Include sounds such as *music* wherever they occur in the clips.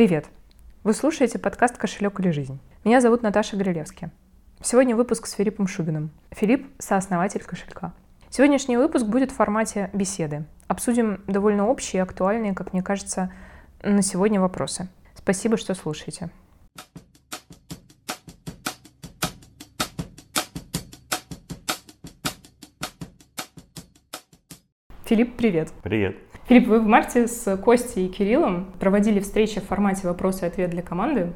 Привет! Вы слушаете подкаст «Кошелек или жизнь». Меня зовут Наташа Грилевски. Сегодня выпуск с Филиппом Шубиным. Филипп – сооснователь кошелька. Сегодняшний выпуск будет в формате беседы. Обсудим довольно общие актуальные, как мне кажется, на сегодня вопросы. Спасибо, что слушаете. Филипп, привет. Привет. Филипп, вы в марте с Костей и Кириллом проводили встречи в формате «Вопрос и ответ для команды»,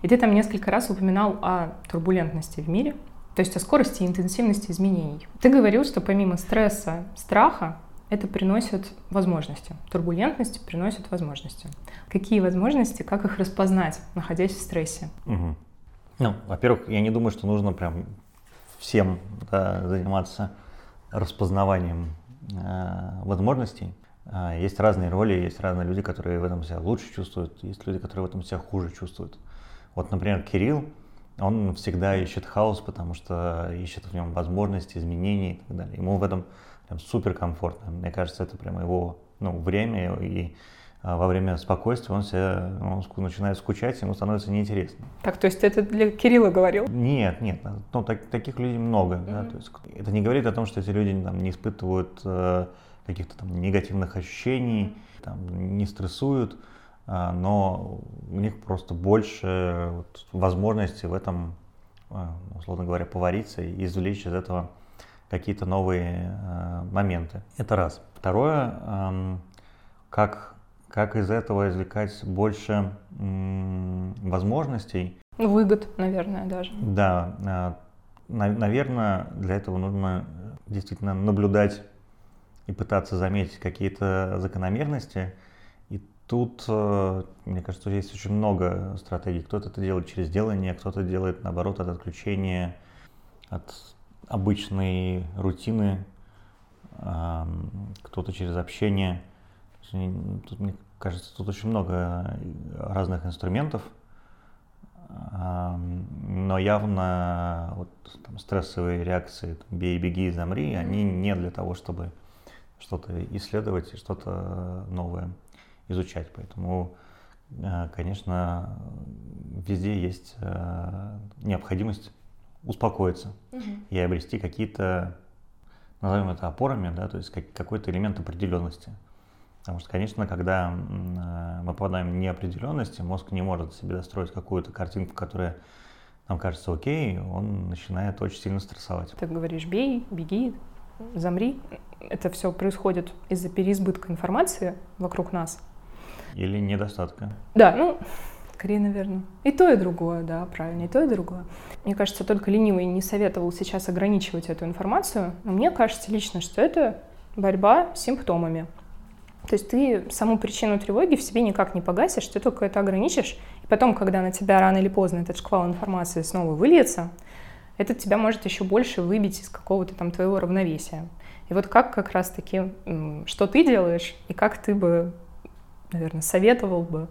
и ты там несколько раз упоминал о турбулентности в мире, то есть о скорости и интенсивности изменений. Ты говорил, что помимо стресса, страха, это приносит возможности. Турбулентность приносит возможности. Какие возможности, как их распознать, находясь в стрессе? Угу. Ну, во-первых, я не думаю, что нужно прям всем да, заниматься распознаванием Э, возможностей. А, есть разные роли, есть разные люди, которые в этом себя лучше чувствуют, есть люди, которые в этом себя хуже чувствуют. Вот, например, Кирилл, он всегда ищет хаос, потому что ищет в нем возможности, изменений и так далее. Ему в этом прям супер комфортно. Мне кажется, это прямо его ну, время, и а, во время спокойствия он, себя, он начинает скучать, ему становится неинтересно. Так, то есть это для Кирилла говорил? Нет, нет, ну, так, таких людей много. Mm-hmm. Да, то есть, это не говорит о том, что эти люди там, не испытывают э, каких-то там негативных ощущений, там, не стрессуют, э, но у них просто больше вот, возможностей в этом, э, условно говоря, повариться и извлечь из этого какие-то новые э, моменты. Это раз. Второе, как как из этого извлекать больше возможностей. Выгод, наверное, даже. Да, а, наверное, для этого нужно действительно наблюдать и пытаться заметить какие-то закономерности. И тут, э, мне кажется, есть очень много стратегий. Кто-то это делает через делание, кто-то делает, наоборот, от отключения от обычной рутины, кто-то через общение. Тут, мне кажется, тут очень много разных инструментов, но явно вот, там, стрессовые реакции, бей, беги, замри, они не для того, чтобы что-то исследовать и что-то новое изучать. Поэтому, э, конечно, везде есть э, необходимость успокоиться угу. и обрести какие-то, назовем это опорами, да, то есть какой-то элемент определенности. Потому что, конечно, когда э, мы попадаем в неопределенности, мозг не может себе достроить какую-то картинку, которая нам кажется окей, он начинает очень сильно стрессовать. Ты говоришь, бей, беги, замри. Это все происходит из-за переизбытка информации вокруг нас. Или недостатка. Да, ну, скорее, наверное. И то, и другое, да, правильно, и то, и другое. Мне кажется, только ленивый не советовал сейчас ограничивать эту информацию, но мне кажется лично, что это борьба с симптомами. То есть ты саму причину тревоги в себе никак не погасишь, ты только это ограничишь. И потом, когда на тебя рано или поздно этот шквал информации снова выльется, это тебя может еще больше выбить из какого-то там твоего равновесия. И вот как как раз-таки, что ты делаешь, и как ты бы, наверное, советовал бы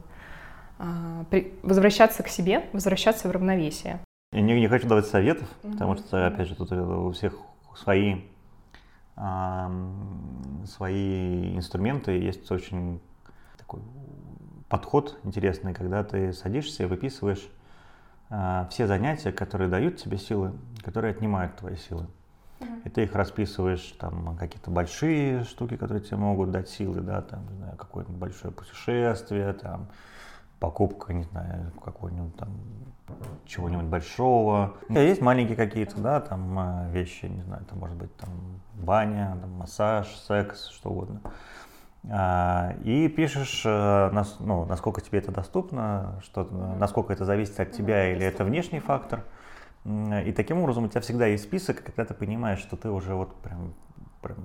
а, возвращаться к себе, возвращаться в равновесие. Я не, не хочу давать советов, mm-hmm. потому что, опять же, тут у всех свои свои инструменты. Есть очень такой подход интересный, когда ты садишься и выписываешь все занятия, которые дают тебе силы, которые отнимают твои силы. И ты их расписываешь, там, какие-то большие штуки, которые тебе могут дать силы, да, там, не знаю, какое-нибудь большое путешествие, там, покупка, не знаю, какого-нибудь там чего-нибудь большого. Есть маленькие какие-то, да, там э, вещи, не знаю, это может быть там баня, там, массаж, секс, что угодно. А, и пишешь, э, ну, насколько тебе это доступно, что, насколько это зависит от тебя или это внешний фактор. И таким образом у тебя всегда есть список, когда ты понимаешь, что ты уже вот прям, прям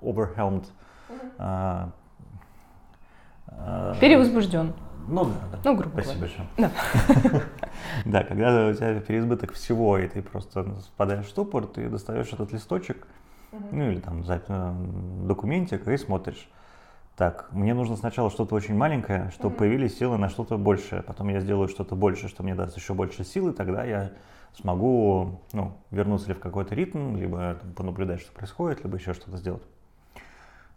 overwhelmed. Перевозбужден. Ну да, да. Ну, грубо Спасибо говоря. большое. Да. *laughs* да, когда у тебя переизбыток всего, и ты просто впадаешь в ступор, ты достаешь этот листочек, ну или там э, документик, и смотришь. Так, мне нужно сначала что-то очень маленькое, чтобы появились силы на что-то большее. Потом я сделаю что-то больше, что мне даст еще больше силы, тогда я смогу ну, вернуться ли в какой-то ритм, либо там, понаблюдать, что происходит, либо еще что-то сделать.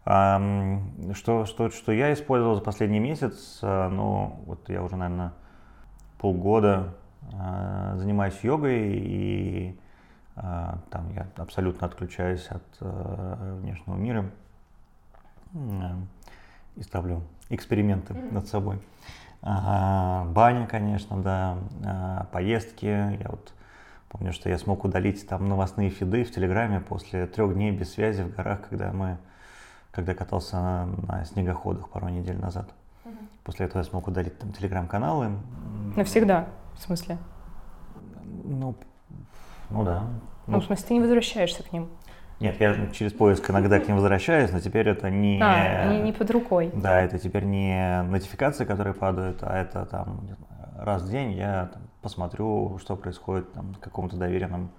Что, что, что я использовал за последний месяц, а, ну, вот я уже, наверное, полгода а, занимаюсь йогой, и там я абсолютно отключаюсь от внешнего мира и ставлю эксперименты mm-hmm. над собой. Баня, конечно, да, поездки. Я вот помню, что я смог удалить там новостные фиды в Телеграме после трех дней без связи в горах, когда мы когда катался на, на снегоходах пару недель назад. Угу. После этого я смог удалить там телеграм-каналы. Навсегда, в смысле? Ну, ну да. Ну, ну, в смысле, ты не возвращаешься к ним? Нет, я через поиск иногда к ним возвращаюсь, но теперь это не... А, не, не под рукой. Да, это теперь не нотификации, которые падают, а это там раз в день я там, посмотрю, что происходит там, на каком-то доверенном,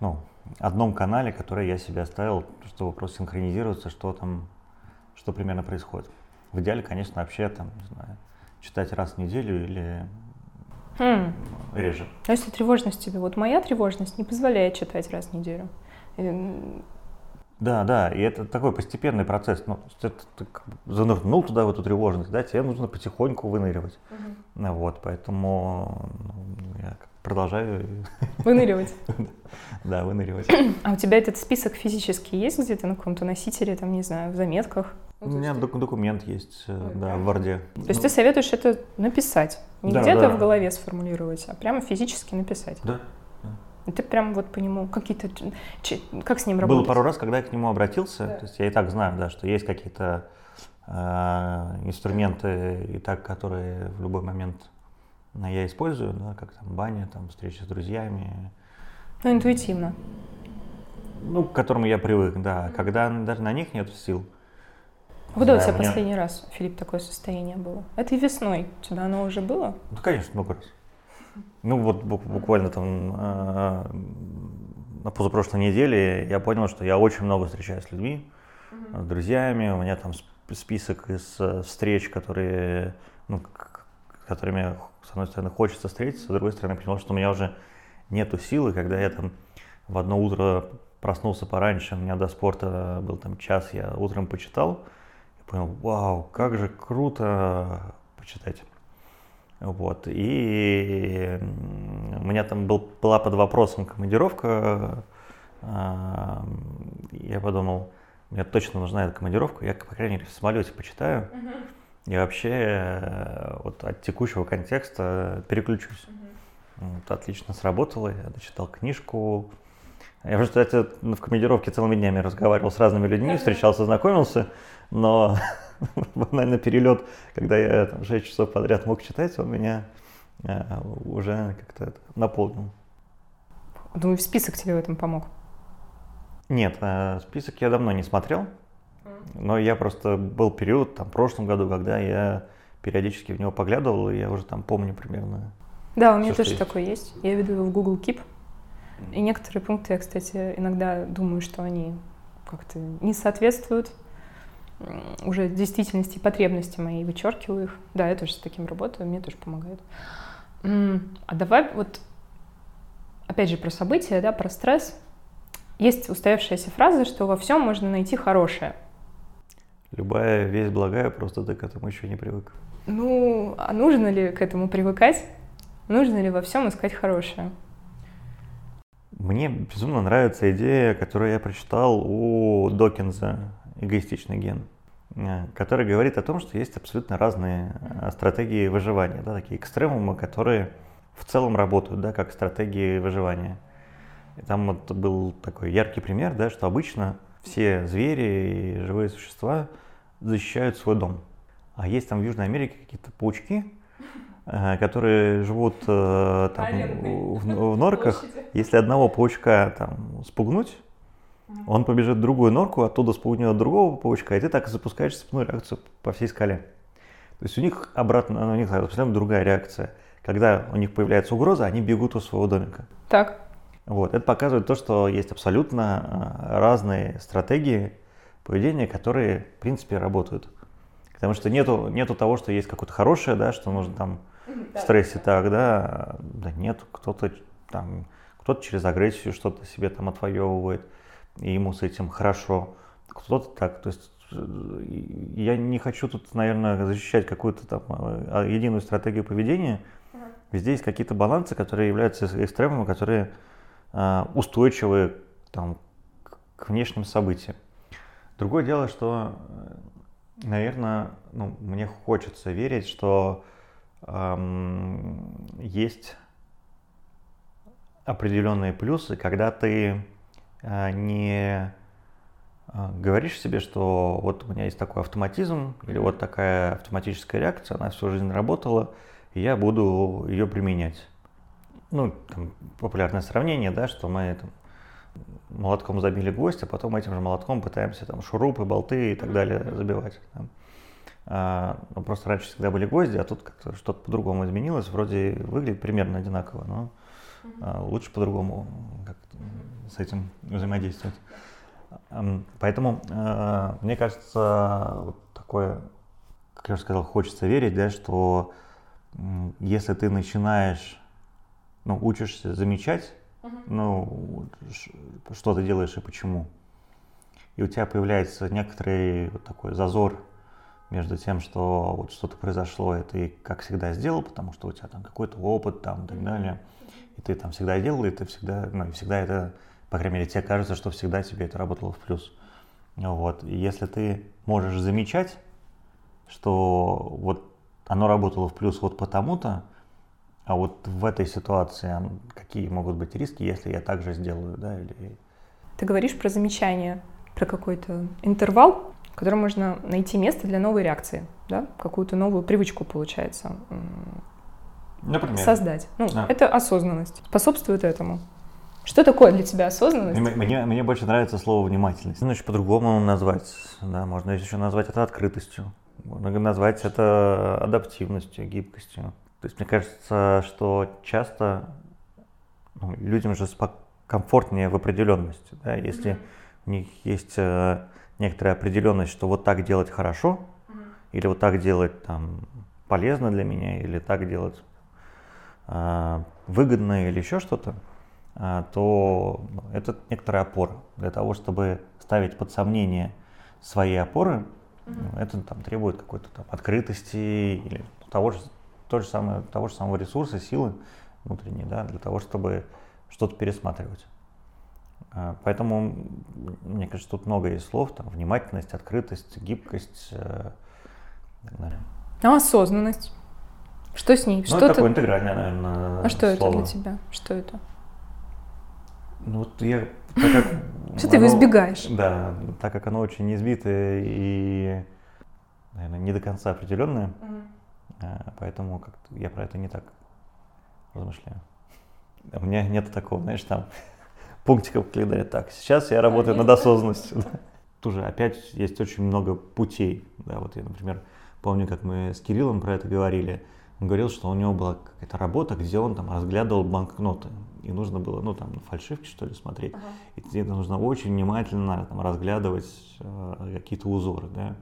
ну, одном канале, который я себе оставил, чтобы просто синхронизироваться, что там, что примерно происходит. В идеале, конечно, вообще там, не знаю, читать раз в неделю или хм. реже. А если тревожность тебе? Вот моя тревожность не позволяет читать раз в неделю. Да, да, и это такой постепенный процесс. Ну, ты, ты занырнул туда, в эту тревожность, да, тебе нужно потихоньку выныривать. Угу. Ну, вот, поэтому ну, я продолжаю... Выныривать. *laughs* Да, выныривать. А у тебя этот список физически есть где-то на каком-то носителе, там, не знаю, в заметках? У меня документ есть, э, да, в Варде. То есть ты советуешь это написать? Не где-то в голове сформулировать, а прямо физически написать? Да. И ты прям вот по нему какие-то... Как с ним работать? Было пару раз, когда я к нему обратился, да. то есть я и так знаю, да, что есть какие-то э, инструменты и так, которые в любой момент я использую, да, как там баня, там встреча с друзьями. Ну, интуитивно. Ну, к которому я привык, да. Когда даже на них нет сил. Когда да, у тебя меня... последний раз, Филипп, такое состояние было? Это и весной. У тебя оно уже было? Ну, конечно, много раз. Ну, вот буквально там э, на позапрошлой неделе я понял, что я очень много встречаюсь с людьми, с друзьями. У меня там список из э, встреч, которые, ну, которыми с одной стороны, хочется встретиться, с другой стороны, понимал, что у меня уже нету силы, когда я там в одно утро проснулся пораньше, у меня до спорта был там час, я утром почитал, понял, вау, как же круто почитать. Вот, и у меня там был, была под вопросом командировка, а, я подумал, мне точно нужна эта командировка, я, по крайней мере, в самолете почитаю. И вообще э, вот от текущего контекста переключусь. Вот, отлично сработало, я дочитал книжку. Я просто кстати, в командировке целыми днями разговаривал с разными людьми, встречался, знакомился, но *laughs* банально перелет, когда я там 6 часов подряд мог читать, он меня э, уже как-то наполнил. Думаю, список тебе в этом помог. Нет, э, список я давно не смотрел. Но я просто был период там в прошлом году, когда я периодически в него поглядывал, и я уже там помню примерно. Да, у меня все, тоже такое есть. Я веду его в Google Keep. И некоторые пункты я, кстати, иногда думаю, что они как-то не соответствуют уже действительности потребности моей, вычеркиваю их. Да, я тоже с таким работаю, мне тоже помогает. А давай вот, опять же, про события, да, про стресс. Есть устоявшаяся фраза, что во всем можно найти хорошее. Любая вещь благая, просто ты к этому еще не привык. Ну, а нужно ли к этому привыкать? Нужно ли во всем искать хорошее? Мне безумно нравится идея, которую я прочитал у Докинза «Эгоистичный ген», э, который говорит о том, что есть абсолютно разные э, стратегии выживания, да, такие экстремумы, которые в целом работают, да, как стратегии выживания. И там вот был такой яркий пример, да, что обычно все звери и живые существа защищают свой дом. А есть там в Южной Америке какие-то паучки, которые живут э, там, в, в норках. Если одного паучка там спугнуть, он побежит в другую норку, оттуда спугнет другого паучка, и ты так и запускаешь цепную реакцию по всей скале. То есть у них обратно, у них абсолютно другая реакция. Когда у них появляется угроза, они бегут у своего домика. Так. Вот. Это показывает то, что есть абсолютно э, разные стратегии поведения, которые, в принципе, работают. Потому что нету, нету того, что есть какое-то хорошее, да, что нужно там в стрессе так, да, да нет, кто-то там, кто-то через агрессию что-то себе там отвоевывает, и ему с этим хорошо, кто-то так, то есть я не хочу тут, наверное, защищать какую-то там а, единую стратегию поведения. Везде есть какие-то балансы, которые являются экстремумом, которые устойчивы там, к внешним событиям. Другое дело, что, наверное, ну, мне хочется верить, что есть определенные плюсы, когда ты э, не э, говоришь себе, что вот у меня есть такой автоматизм или вот такая автоматическая реакция, она всю жизнь работала, и я буду ее применять. Ну, там, популярное сравнение, да, что мы там, молотком забили гвоздь, а потом этим же молотком пытаемся там шурупы, болты и так далее забивать. А, ну, просто раньше всегда были гвозди, а тут как-то что-то по-другому изменилось. Вроде выглядит примерно одинаково, но а, лучше по-другому с этим взаимодействовать. Поэтому а, мне кажется, вот такое, как я уже сказал, хочется верить, да, что если ты начинаешь, ну, учишься замечать ну, что ты делаешь и почему. И у тебя появляется некоторый вот такой зазор между тем, что вот что-то произошло, и ты, как всегда, сделал, потому что у тебя там какой-то опыт там и так далее, и ты там всегда делал, и ты всегда, ну, и всегда это, по крайней мере, тебе кажется, что всегда тебе это работало в плюс. Вот. И если ты можешь замечать, что вот оно работало в плюс вот потому-то, а вот в этой ситуации какие могут быть риски, если я так же сделаю, да, или... Ты говоришь про замечание, про какой-то интервал, в котором можно найти место для новой реакции, да, какую-то новую привычку, получается, Например? создать. Ну, да. это осознанность, способствует этому. Что такое для тебя осознанность? Мне, мне больше нравится слово внимательность. Ну, еще по-другому назвать, да, можно еще назвать это открытостью, можно назвать это адаптивностью, гибкостью. То есть мне кажется, что часто ну, людям же комфортнее в определенности. Да? Если mm-hmm. у них есть э, некоторая определенность, что вот так делать хорошо, или вот так делать там полезно для меня, или так делать э, выгодно, или еще что-то, э, то ну, это некоторая опора. Для того, чтобы ставить под сомнение свои опоры, mm-hmm. это там, требует какой-то там открытости или того же то же самое, того же самого ресурса, силы внутренней, да, для того, чтобы что-то пересматривать. А, поэтому, мне кажется, тут много есть слов, там, внимательность, открытость, гибкость э, и так далее. А осознанность? Что с ней? Ну, что это ты... такое интегральное, наверное, А что слово. это для тебя? Что это? Ну, вот я... Так как что ты его избегаешь? Да, так как оно очень избитое и, наверное, не до конца определенное, Э, поэтому как я про это не так размышляю. У меня нет такого, знаешь, там пунктиков в календаре. Так, сейчас я работаю над осознанностью. Тоже опять есть очень много путей. Да, вот я, например, помню, как мы с Кириллом про это говорили. Он говорил, что у него была какая-то работа, где он там разглядывал банкноты. И нужно было, ну, там, фальшивки, что ли, смотреть. Ага. И тебе нужно очень внимательно там, разглядывать э, какие-то узоры, да.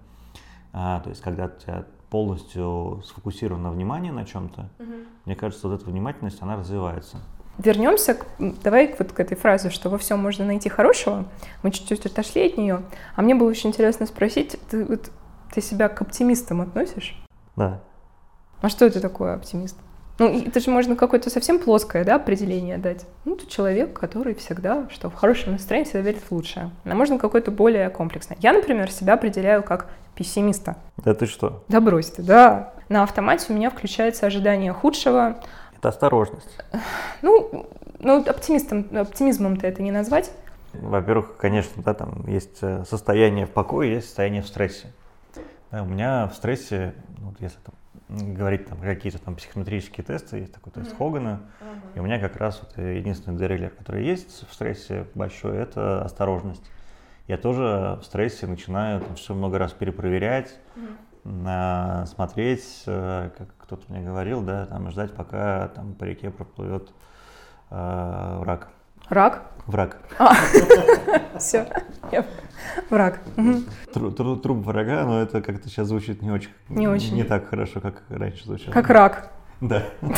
А, то есть, когда у тебя полностью сфокусировано внимание на чем-то, угу. мне кажется, вот эта внимательность, она развивается. Вернемся, к, давай вот к этой фразе, что во всем можно найти хорошего. Мы чуть-чуть отошли от нее. А мне было очень интересно спросить, ты, вот, ты себя к оптимистам относишь? Да. А что это такое оптимист? Ну, это же можно какое-то совсем плоское да, определение дать. Ну, это человек, который всегда, что в хорошем настроении всегда верит в лучшее. А можно какое-то более комплексное. Я, например, себя определяю как пессимиста. Да ты что? Да брось ты, да. На автомате у меня включается ожидание худшего. Это осторожность. Ну, ну оптимистом, оптимизмом-то это не назвать. Во-первых, конечно, да, там есть э, состояние в покое, есть состояние в стрессе. Да, у меня в стрессе, ну, вот если там говорить там какие-то там психометрические тесты, есть такой тест mm-hmm. Хогана, mm-hmm. и у меня как раз вот единственный дерелер, который есть в стрессе большой, это осторожность. Я тоже в стрессе начинаю там, все много раз перепроверять, mm-hmm. Смотреть, э, как кто-то мне говорил, да, там ждать, пока там по реке проплывет э, враг. Рак? Враг. А. *laughs* Все, враг. Труп врага, но это как-то сейчас звучит не очень. Не очень. Не так хорошо, как раньше звучало. Как рак. Да. *laughs*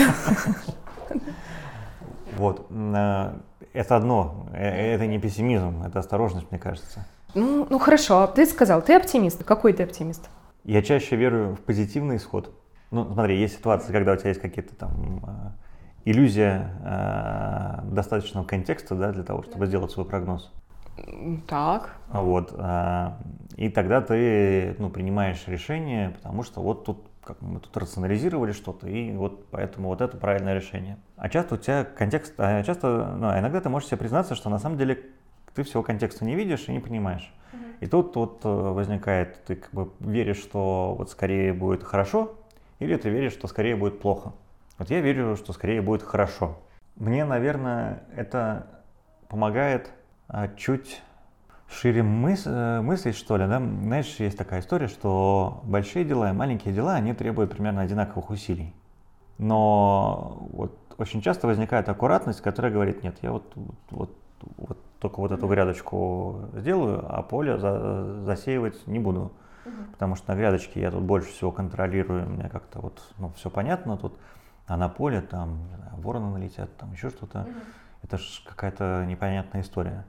Вот. Э, это одно. Э, это не пессимизм, это осторожность, мне кажется. Ну, ну хорошо, ты сказал, ты оптимист. Какой ты оптимист? Я чаще верю в позитивный исход. Ну, смотри, есть ситуации, когда у тебя есть какие-то там э, иллюзия э, достаточного контекста, да, для того, чтобы сделать свой прогноз. Так. Вот. Э, и тогда ты, ну, принимаешь решение, потому что вот тут как мы тут рационализировали что-то, и вот поэтому вот это правильное решение. А часто у тебя контекст, а часто, ну, а иногда ты можешь себе признаться, что на самом деле ты всего контекста не видишь и не понимаешь. И тут вот э, возникает, ты как бы веришь, что вот скорее будет хорошо, или ты веришь, что скорее будет плохо. Вот я верю, что скорее будет хорошо. Мне, наверное, это помогает а, чуть шире мыс э, мыслить, что ли, да? Знаешь, есть такая история, что большие дела и маленькие дела, они требуют примерно одинаковых усилий. Но вот очень часто возникает аккуратность, которая говорит, нет, я вот, вот, вот, вот только вот эту грядочку сделаю, а поле за, засеивать не буду. Потому что на грядочке я тут больше всего контролирую, мне как-то вот, ну, все понятно тут, а на поле там, знаю, вороны налетят, там еще что-то. Это же какая-то непонятная история.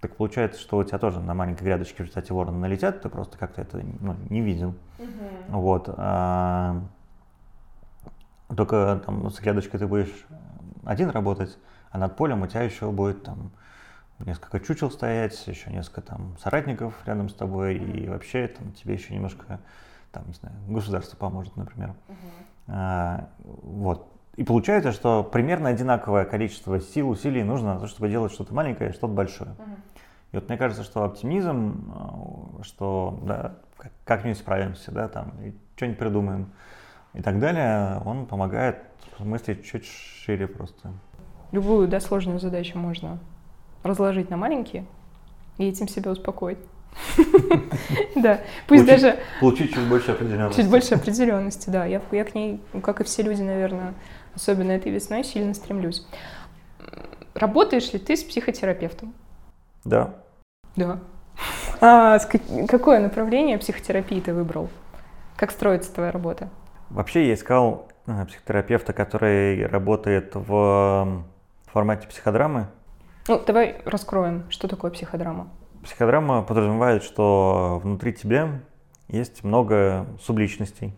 Так получается, что у тебя тоже на маленькой грядочке в результате ворона налетят, ты просто как-то это ну, не видел. Uh-huh. Вот. А, только там с грядочкой ты будешь один работать, а над полем у тебя еще будет там несколько чучел стоять, еще несколько там соратников рядом с тобой, и вообще там тебе еще немножко там, не знаю, государство поможет, например. Uh-huh. А, вот. И получается, что примерно одинаковое количество сил, усилий нужно на то, чтобы делать что-то маленькое и что-то большое. Uh-huh. И вот мне кажется, что оптимизм, э, что да, как-нибудь справимся, да, там, что-нибудь придумаем и так далее, он помогает мыслить чуть шире просто. Любую, да, сложную задачу можно разложить на маленькие и этим себя успокоить. *laughs* Да, пусть даже... Получить чуть больше определенности. Чуть больше определенности, да. Я к ней, как и все люди, наверное, особенно этой весной, сильно стремлюсь. Работаешь ли ты с психотерапевтом? Да. Да. *laughs* А какое направление психотерапии ты выбрал? Как строится твоя работа? Вообще я искал э, психотерапевта, который работает в формате психодрамы. Ну, давай раскроем, что такое психодрама. Психодрама подразумевает, что внутри тебя есть много субличностей,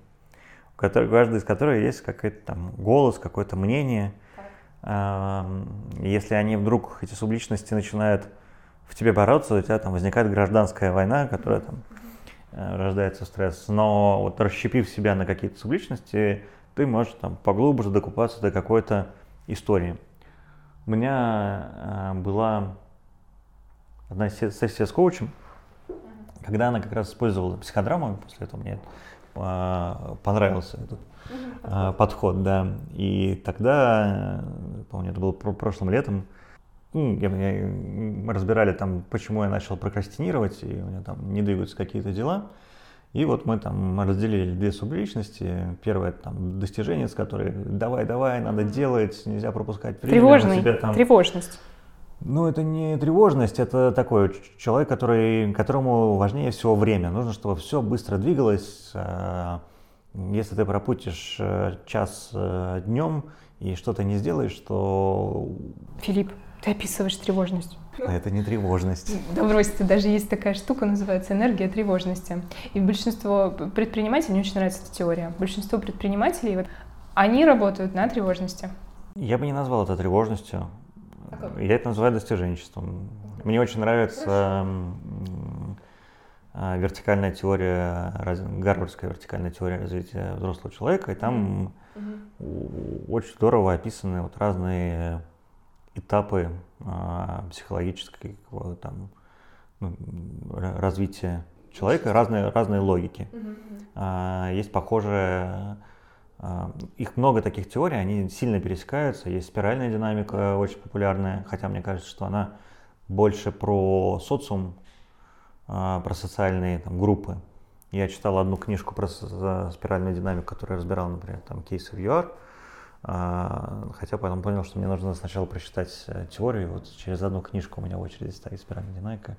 у которых, каждой из которых есть какой-то там голос, какое-то мнение. Если они вдруг, эти субличности, начинают в тебе бороться, у тебя там возникает гражданская война, которая там э, рождается стресс. Но вот расщепив себя на какие-то субличности, ты можешь там поглубже докупаться до какой-то истории. У меня э, была одна сессия с коучем, когда она как раз использовала психодраму, после этого мне э, понравился этот э, подход, да. И тогда, помню, это было прошлым летом, мы разбирали там, почему я начал прокрастинировать, и у меня там не двигаются какие-то дела. И вот мы там разделили две субличности. Первое там достижение, с которой давай, давай, надо делать, нельзя пропускать время. Тревожный, себя, там... тревожность. Ну, это не тревожность, это такой человек, который, которому важнее всего время. Нужно, чтобы все быстро двигалось. А, если ты пропустишь э, час э, днем и что-то не сделаешь, то... Филипп, ты описываешь тревожность. А это не тревожность. Да брось ты, даже есть такая штука, называется энергия тревожности. И большинство предпринимателей, мне очень нравится эта теория, большинство предпринимателей, вот, они работают на тревожности. Я бы не назвал это тревожностью. А Я это называю достиженчеством. Мне очень нравится а, вертикальная теория, гарвардская вертикальная теория развития взрослого человека, и там mm-hmm. очень здорово описаны вот разные этапы а, психологического там, ну, развития человека, разные, разные логики. А, есть похожие, а, их много таких теорий, они сильно пересекаются. Есть спиральная динамика, очень популярная, хотя мне кажется, что она больше про социум, про социальные там, группы. Я читал одну книжку про спиральную динамику, которая разбирала, например, там кейсы в ЮАР. А, хотя потом понял, что мне нужно сначала прочитать э, теорию. Вот через одну книжку у меня в очереди стоит спиральная динамика.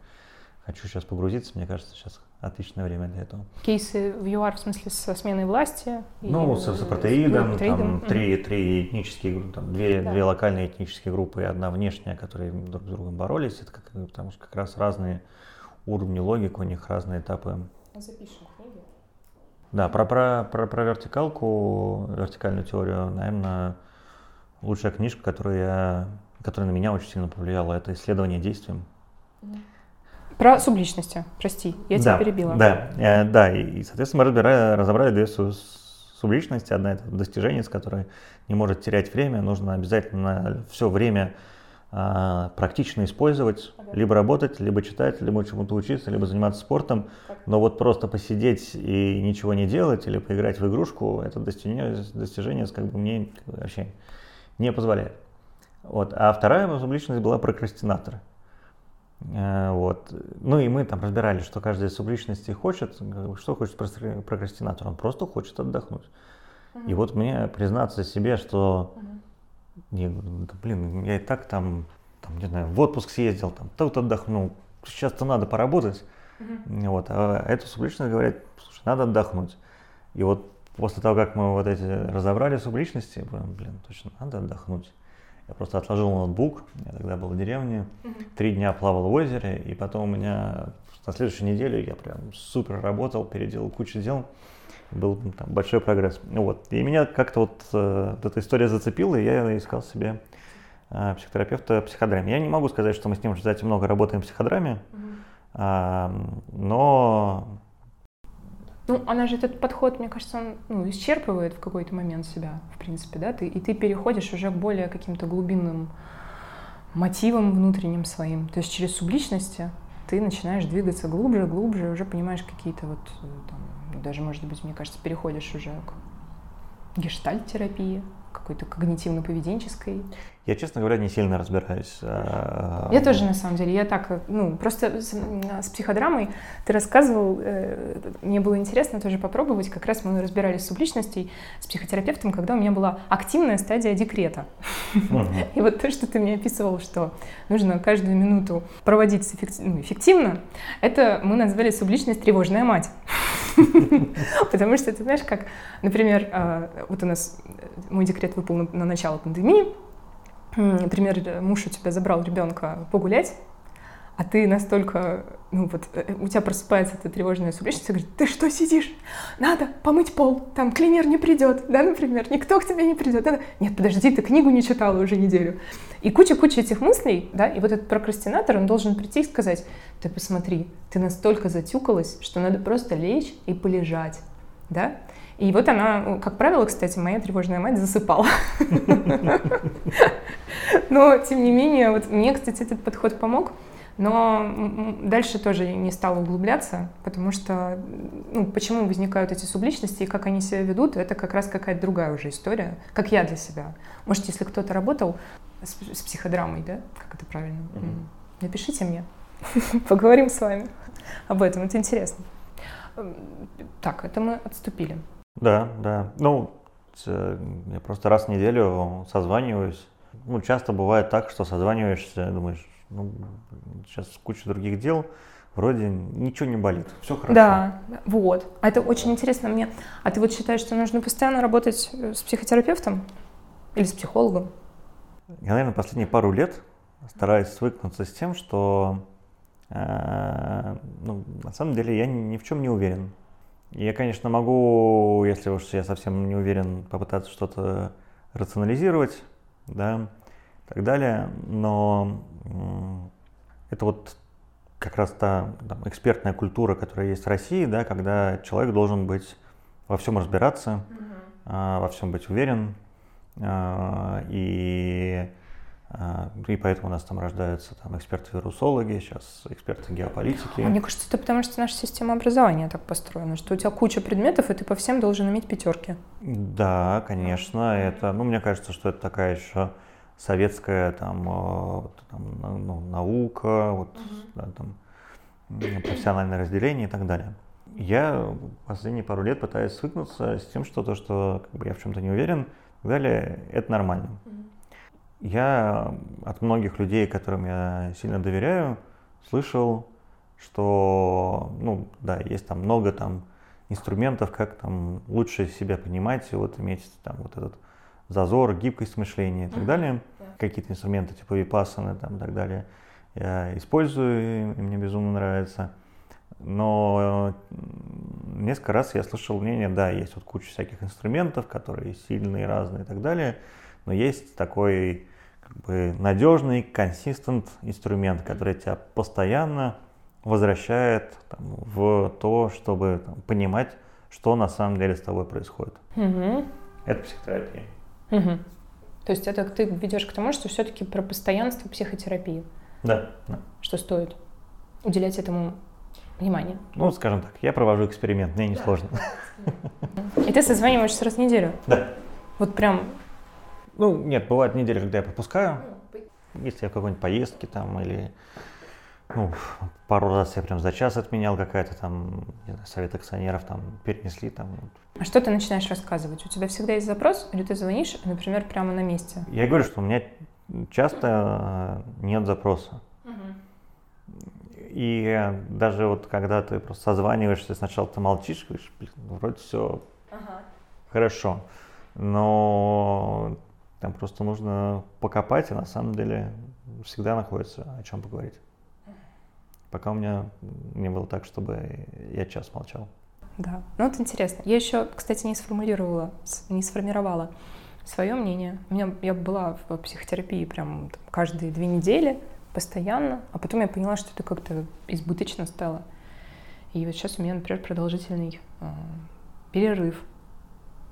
Хочу сейчас погрузиться, мне кажется, сейчас отличное время для этого. Кейсы в ЮАР в смысле со сменой власти? Ну, с, с апартеидом, там три, три этнические, там, две, да. две локальные этнические группы и одна внешняя, которые друг с другом боролись. Это как, потому что как раз разные уровни логик, у них разные этапы. Запишем. Да, про, про, про, про вертикалку, вертикальную теорию, наверное, лучшая книжка, которую я, которая на меня очень сильно повлияла, это «Исследование действием». Про субличности, прости, я тебя да, перебила. Да, э, да, и, соответственно, мы разбирали, разобрали две субличности. Одна это достижение, с которой не может терять время, нужно обязательно все время а, практично использовать, ага. либо работать, либо читать, либо чему-то учиться, либо заниматься спортом. Так. Но вот просто посидеть и ничего не делать или поиграть в игрушку, это достижение, достижение как бы мне вообще не позволяет. Вот. А вторая субличность была прокрастинатор. Э, вот. Ну и мы там разбирали, что каждая субличности хочет, что хочет прокрастинатор, он просто хочет отдохнуть. Uh-huh. И вот мне признаться себе, что uh-huh не, да, блин, я и так там, там, не знаю, в отпуск съездил, там, тут отдохнул, сейчас-то надо поработать. Uh-huh. Вот, а эту субличность говорят, слушай, надо отдохнуть. И вот после того, как мы вот эти разобрали субличности, блин, точно, надо отдохнуть. Я просто отложил ноутбук, я тогда был в деревне, uh-huh. три дня плавал в озере, и потом у меня на следующей неделе я прям супер работал, переделал кучу дел был ну, там, большой прогресс. Вот. И меня как-то вот, э, вот эта история зацепила, и я искал себе э, психотерапевта психодраме. Я не могу сказать, что мы с ним, кстати, много работаем в психодраме, mm-hmm. но... Ну, она же этот подход, мне кажется, он ну, исчерпывает в какой-то момент себя, в принципе, да, ты, и ты переходишь уже к более каким-то глубинным мотивам внутренним своим. То есть через субличности ты начинаешь двигаться глубже, глубже, уже понимаешь какие-то вот э, там, даже, может быть, мне кажется, переходишь уже к гештальт-терапии, какой-то когнитивно-поведенческой. Я, честно говоря, не сильно разбираюсь. А, я тоже, на самом деле. Я так, ну, просто с, с психодрамой ты рассказывал, э, мне было интересно тоже попробовать. Как раз мы разбирались с субличностей с психотерапевтом, когда у меня была активная стадия декрета. *laughs* И вот то, что ты мне описывал, что нужно каждую минуту проводить ну, эффективно, это мы назвали субличность «тревожная мать». *laughs* Потому что, ты знаешь, как, например, а, вот у нас мой декрет выпал на начало пандемии, например, муж у тебя забрал ребенка погулять, а ты настолько, ну вот, э, у тебя просыпается эта тревожная субличность, и говорит, ты что сидишь? Надо помыть пол, там клинер не придет, да, например, никто к тебе не придет. Надо... Нет, подожди, ты книгу не читала уже неделю. И куча-куча этих мыслей, да, и вот этот прокрастинатор, он должен прийти и сказать, ты посмотри, ты настолько затюкалась, что надо просто лечь и полежать, да, и вот она, как правило, кстати, моя тревожная мать засыпала. *laughs* Но, тем не менее, вот мне, кстати, этот подход помог. Но дальше тоже не стала углубляться, потому что ну, почему возникают эти субличности и как они себя ведут, это как раз какая-то другая уже история, как я для себя. Может, если кто-то работал с, с психодрамой, да, как это правильно, mm-hmm. напишите мне, *laughs* поговорим с вами об этом, это интересно. Так, это мы отступили. Да, да. Ну, я просто раз в неделю созваниваюсь. Ну, часто бывает так, что созваниваешься, думаешь, ну, сейчас куча других дел, вроде ничего не болит, все хорошо. Да, вот. А это очень интересно мне. А ты вот считаешь, что нужно постоянно работать э, с психотерапевтом или с психологом? Я, наверное, последние пару лет стараюсь свыкнуться с тем, что э, ну, на самом деле я ни, ни в чем не уверен. Я, конечно, могу, если уж я совсем не уверен, попытаться что-то рационализировать, да, так далее, но это вот как раз та там, экспертная культура, которая есть в России, да, когда человек должен быть во всем разбираться, mm-hmm. во всем быть уверен, а, и а, и поэтому у нас там рождаются там, эксперты-вирусологи, сейчас эксперты геополитики. Мне кажется, это потому что наша система образования так построена, что у тебя куча предметов, и ты по всем должен иметь пятерки. Да, конечно. Это, ну, мне кажется, что это такая еще советская там, там ну, наука, вот, угу. да, там, профессиональное разделение и так далее. Я последние пару лет пытаюсь свыкнуться с тем, что то, что как бы, я в чем-то не уверен, и так далее, это нормально. Угу. Я от многих людей, которым я сильно доверяю, слышал, что, ну, да, есть там много там инструментов, как там лучше себя понимать, и вот иметь там вот этот зазор, гибкость мышления и так далее. Yeah. Какие-то инструменты типа випассаны там и так далее. я использую, и мне безумно нравится. Но несколько раз я слышал мнение, да, есть вот куча всяких инструментов, которые сильные, разные и так далее, но есть такой как бы надежный, консистент инструмент, который тебя постоянно возвращает там, в то, чтобы там, понимать, что на самом деле с тобой происходит. Угу. Это психотерапия. Угу. То есть это ты ведешь к тому, что все-таки про постоянство психотерапии. Да, да. Что стоит уделять этому внимание. Ну, скажем так, я провожу эксперимент, мне несложно. И ты созваниваешься раз в неделю? Да. Вот прям... Ну, нет, бывают недели, когда я пропускаю. Если я в какой-нибудь поездке там или ну, пару раз я прям за час отменял какая-то там, не знаю, совет акционеров там перенесли там. А что ты начинаешь рассказывать? У тебя всегда есть запрос, или ты звонишь, например, прямо на месте? Я говорю, что у меня часто э, нет запроса. И даже вот когда ты просто созваниваешься, сначала ты молчишь, говоришь, блин, ну, вроде все ага. хорошо, но там просто нужно покопать, и на самом деле всегда находится о чем поговорить. Пока у меня не было так, чтобы я час молчал. Да, ну это интересно. Я еще, кстати, не сформулировала, не сформировала свое мнение. У меня я была в психотерапии прям каждые две недели постоянно, а потом я поняла, что это как-то избыточно стало. И вот сейчас у меня, например, продолжительный э, перерыв.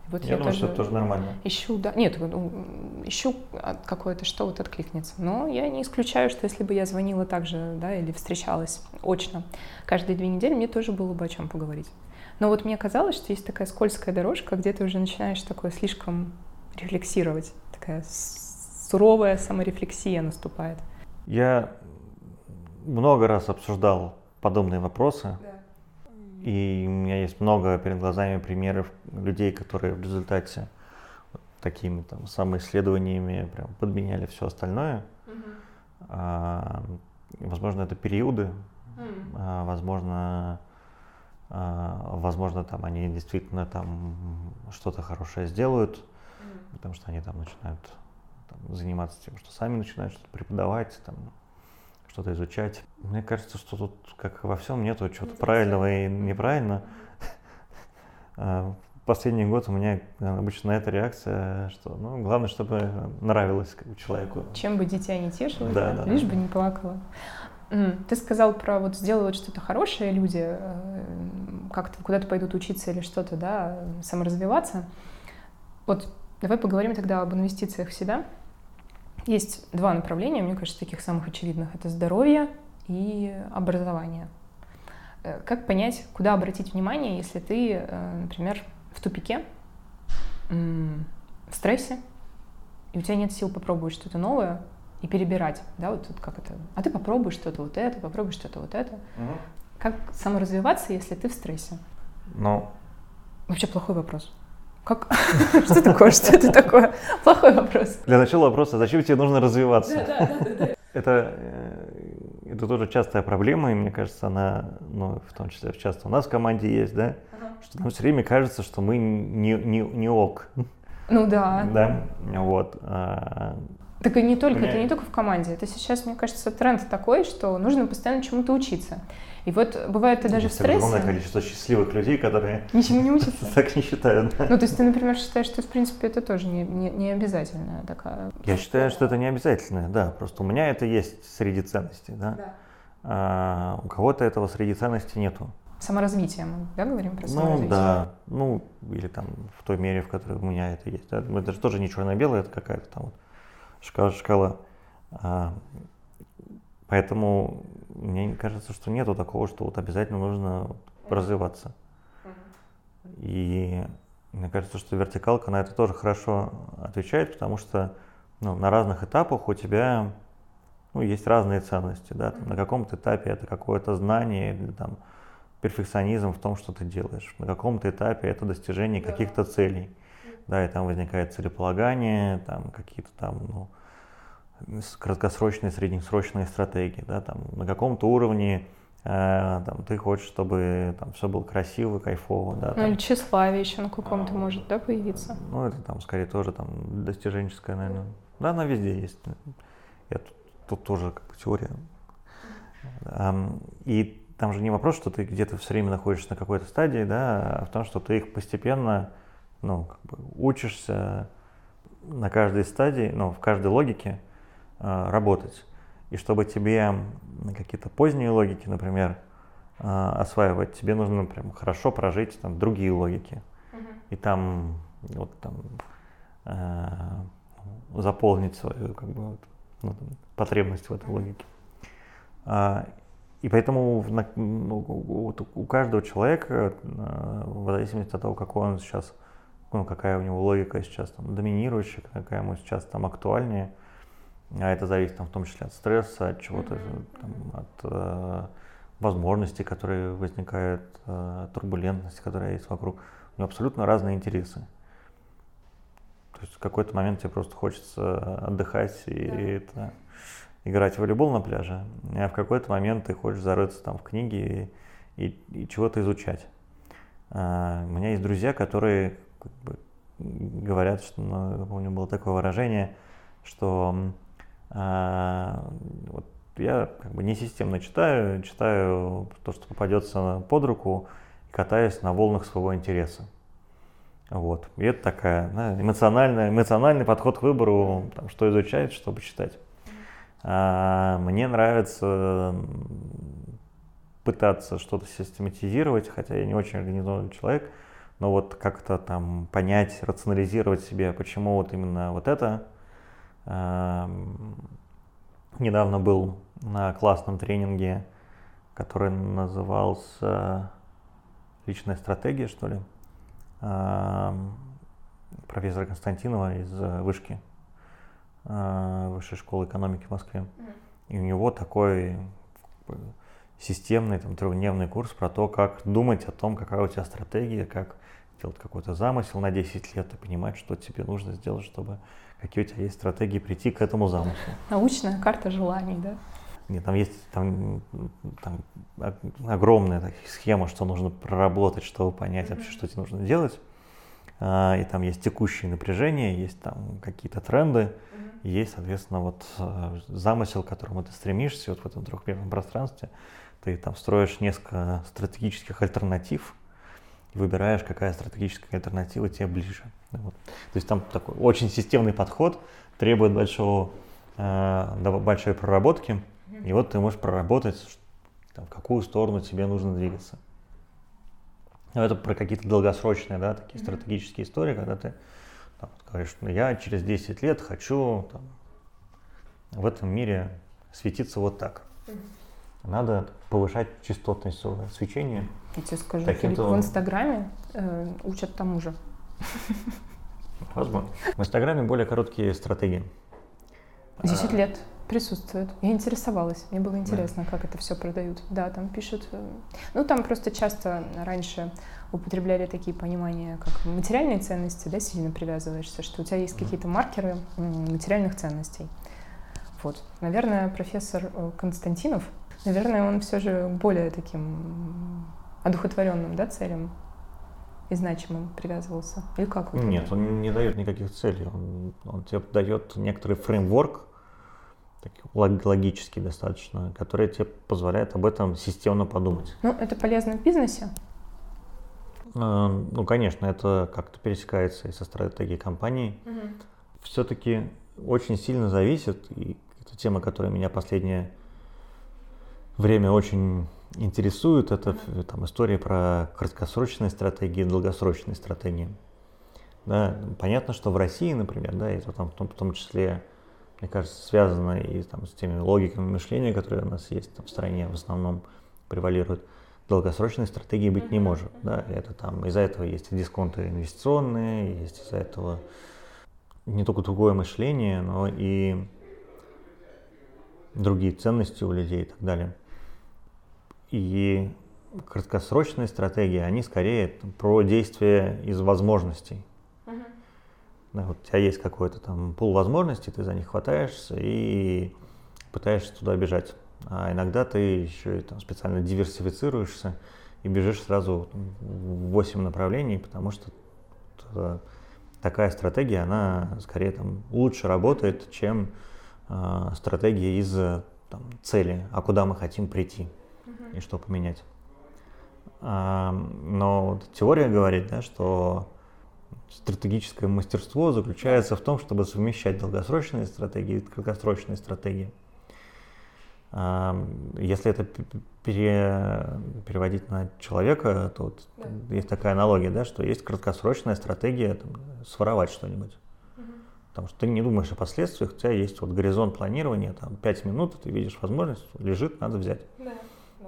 Вот я, я думаю, что это тоже нормально. Ищу, да, нет, ищу какое-то, что вот откликнется. Но я не исключаю, что если бы я звонила так же, да, или встречалась очно каждые две недели, мне тоже было бы о чем поговорить. Но вот мне казалось, что есть такая скользкая дорожка, где ты уже начинаешь такое слишком рефлексировать, такая суровая саморефлексия наступает. Я много раз обсуждал подобные вопросы. Да. И у меня есть много перед глазами примеров людей, которые в результате такими там самоисследованиями прям подменяли все остальное. Угу. А, возможно, это периоды, mm. а, возможно, а, возможно, там они действительно там что-то хорошее сделают, mm. потому что они там начинают там, заниматься тем, что сами начинают что-то преподавать, там, что-то изучать. Мне кажется, что тут, как во всем, нету чего-то правильного и неправильно. *laughs* А, последний год у меня обычно эта реакция, что ну, главное, чтобы нравилось как бы, человеку. Чем бы дитя не тешилось, да, да, лишь да. бы не плакало. Ты сказал про вот сделать что-то хорошее люди, э, как-то куда-то пойдут учиться или что-то, да, саморазвиваться. Вот давай поговорим тогда об инвестициях в себя. Есть два направления, мне кажется, таких самых очевидных. Это здоровье и образование. Э, как понять, куда обратить внимание, если ты, э, например, в тупике, в стрессе, и у тебя нет сил попробовать что-то новое и перебирать, да, вот тут как это, а ты попробуй что-то вот это, попробуй что-то вот это. Угу. Как саморазвиваться, если ты в стрессе? Ну. Вообще плохой вопрос. Как? *laughs* Что такое? Что это такое? Плохой вопрос. Для начала вопроса, зачем тебе нужно развиваться? Это, э, это тоже частая проблема, и мне кажется, она, ну, в том числе, часто у нас в команде есть, да, что нам все время кажется, что мы не, не, не ок. Ну да. Да, вот. Так и не только, это не только в команде. Это сейчас, мне кажется, тренд такой, что нужно постоянно чему-то учиться. И вот бывает ты даже есть в стрессе... огромное количество счастливых людей, которые... Ничему не учатся. *laughs* Так не считают. Ну, то есть ты, например, считаешь, что, в принципе, это тоже не, не, не обязательная такая... Я считаю, что это не обязательно, да. Просто у меня это есть среди ценностей, да. да. А, у кого-то этого среди ценностей нету. Саморазвитие, мы, да, говорим про саморазвитие? Ну, да. Ну, или там в той мере, в которой у меня это есть. Да? Это же тоже не черно-белое, это какая-то там вот шкала, шкала. Поэтому мне кажется, что нету такого, что вот обязательно нужно развиваться. И мне кажется, что вертикалка на это тоже хорошо отвечает, потому что ну, на разных этапах у тебя ну, есть разные ценности. Да? Там, на каком-то этапе это какое-то знание или там, перфекционизм в том, что ты делаешь. На каком-то этапе это достижение каких-то целей. Да, и там возникает целеполагание, там какие-то там, ну, краткосрочные, среднесрочные стратегии, да, там на каком-то уровне э, там, ты хочешь, чтобы там все было красиво, кайфово, да. Ну там. или тщеславие еще на каком-то а, может, да, появиться? Ну это там скорее тоже там достиженческое, наверное. Да, она везде есть. Я тут, тут тоже как бы теория И там же не вопрос, что ты где-то все время находишься на какой-то стадии, да, а в том, что ты их постепенно, ну, как бы учишься на каждой стадии, ну, в каждой логике э, работать. И чтобы тебе какие-то поздние логики, например, э, осваивать, тебе нужно прям хорошо прожить там другие логики. Uh-huh. И там вот там э, заполнить свою как бы вот, ну, потребность в этой логике. А, и поэтому ну, у каждого человека, э, в зависимости от того, какой он сейчас, ну, какая у него логика сейчас там, доминирующая, какая ему сейчас там актуальнее, а это зависит там, в том числе от стресса, от чего-то, там, от э, возможностей, которые возникают, э, турбулентности, которая есть вокруг. У него абсолютно разные интересы. То есть в какой-то момент тебе просто хочется отдыхать и да. это играть в волейбол на пляже, а в какой-то момент ты хочешь зарыться там в книги и, и, и чего-то изучать. А, у меня есть друзья, которые как бы, говорят, что, ну, я помню, было такое выражение, что а, вот я как бы не системно читаю, читаю то, что попадется под руку, и катаюсь на волнах своего интереса. Вот. И это такая да, эмоциональная, эмоциональный подход к выбору, там, что изучать, что почитать. А, мне нравится пытаться что-то систематизировать, хотя я не очень организованный человек, но вот как-то там понять, рационализировать себе, почему вот именно вот это. А, недавно был на классном тренинге, который назывался «Личная стратегия», что ли, а, профессора Константинова из Вышки. Э, высшей школы экономики в Москве. И у него такой системный там, трехдневный курс про то, как думать о том, какая у тебя стратегия, как делать какой-то замысел на 10 лет и понимать, что тебе нужно сделать, чтобы какие у тебя есть стратегии прийти к этому замыслу. Научная карта желаний, да? Нет, там есть там, там огромная так, схема, что нужно проработать, чтобы понять вообще, что тебе нужно делать. А, и там есть текущие напряжения, есть там какие-то тренды, есть, соответственно, вот э, замысел, к которому ты стремишься, вот в этом трехмерном пространстве, ты там строишь несколько стратегических альтернатив, и выбираешь, какая стратегическая альтернатива тебе ближе. Вот. То есть там такой очень системный подход, требует большого, э, большой проработки, и вот ты можешь проработать, там, в какую сторону тебе нужно двигаться. Но это про какие-то долгосрочные, да, такие стратегические истории, когда ты там, говоришь, ну, я через 10 лет хочу там, в этом мире светиться вот так. Надо повышать частотность свечения. Я тебе скажу, Филипп, в Инстаграме э, учат тому же. Возможно. В Инстаграме более короткие стратегии. Десять а... лет присутствует. Я интересовалась, мне было интересно, да. как это все продают. Да, там пишут. Э, ну, там просто часто раньше употребляли такие понимания, как материальные ценности, да, сильно привязываешься, что у тебя есть какие-то маркеры материальных ценностей. Вот. Наверное, профессор э, Константинов, наверное, он все же более таким одухотворенным, да, целям и значимым привязывался? Или как? Вот Нет, это? он не дает никаких целей. Он, он тебе дает некоторый фреймворк, логический достаточно, который тебе позволяет об этом системно подумать. Ну, это полезно в бизнесе? А, ну, конечно, это как-то пересекается и со стратегией компании. Угу. Все-таки очень сильно зависит, и это тема, которая меня последнее время очень интересует, это там, история про краткосрочные стратегии и долгосрочные стратегии. Да, понятно, что в России, например, да, это там, в, том, в том числе, мне кажется, связано и там, с теми логиками мышления, которые у нас есть там, в стране в основном превалируют долгосрочной стратегии быть не может. Да? Это там из-за этого есть и дисконты инвестиционные, есть из-за этого не только другое мышление, но и другие ценности у людей и так далее. И краткосрочные стратегии, они скорее про действия из возможностей. Uh-huh. Да, вот у тебя есть какой-то там пул возможностей, ты за них хватаешься и пытаешься туда бежать. А иногда ты еще и там специально диверсифицируешься и бежишь сразу в 8 направлений, потому что такая стратегия, она скорее там лучше работает, чем э, стратегия из там, цели, а куда мы хотим прийти и что поменять. А, но вот теория говорит, да, что стратегическое мастерство заключается в том, чтобы совмещать долгосрочные стратегии и краткосрочные стратегии. А, если это пере, переводить на человека, то вот да. есть такая аналогия, да, что есть краткосрочная стратегия там, своровать что-нибудь. Угу. Потому что ты не думаешь о последствиях, у тебя есть вот горизонт планирования, там 5 минут, ты видишь возможность, лежит, надо взять. Да,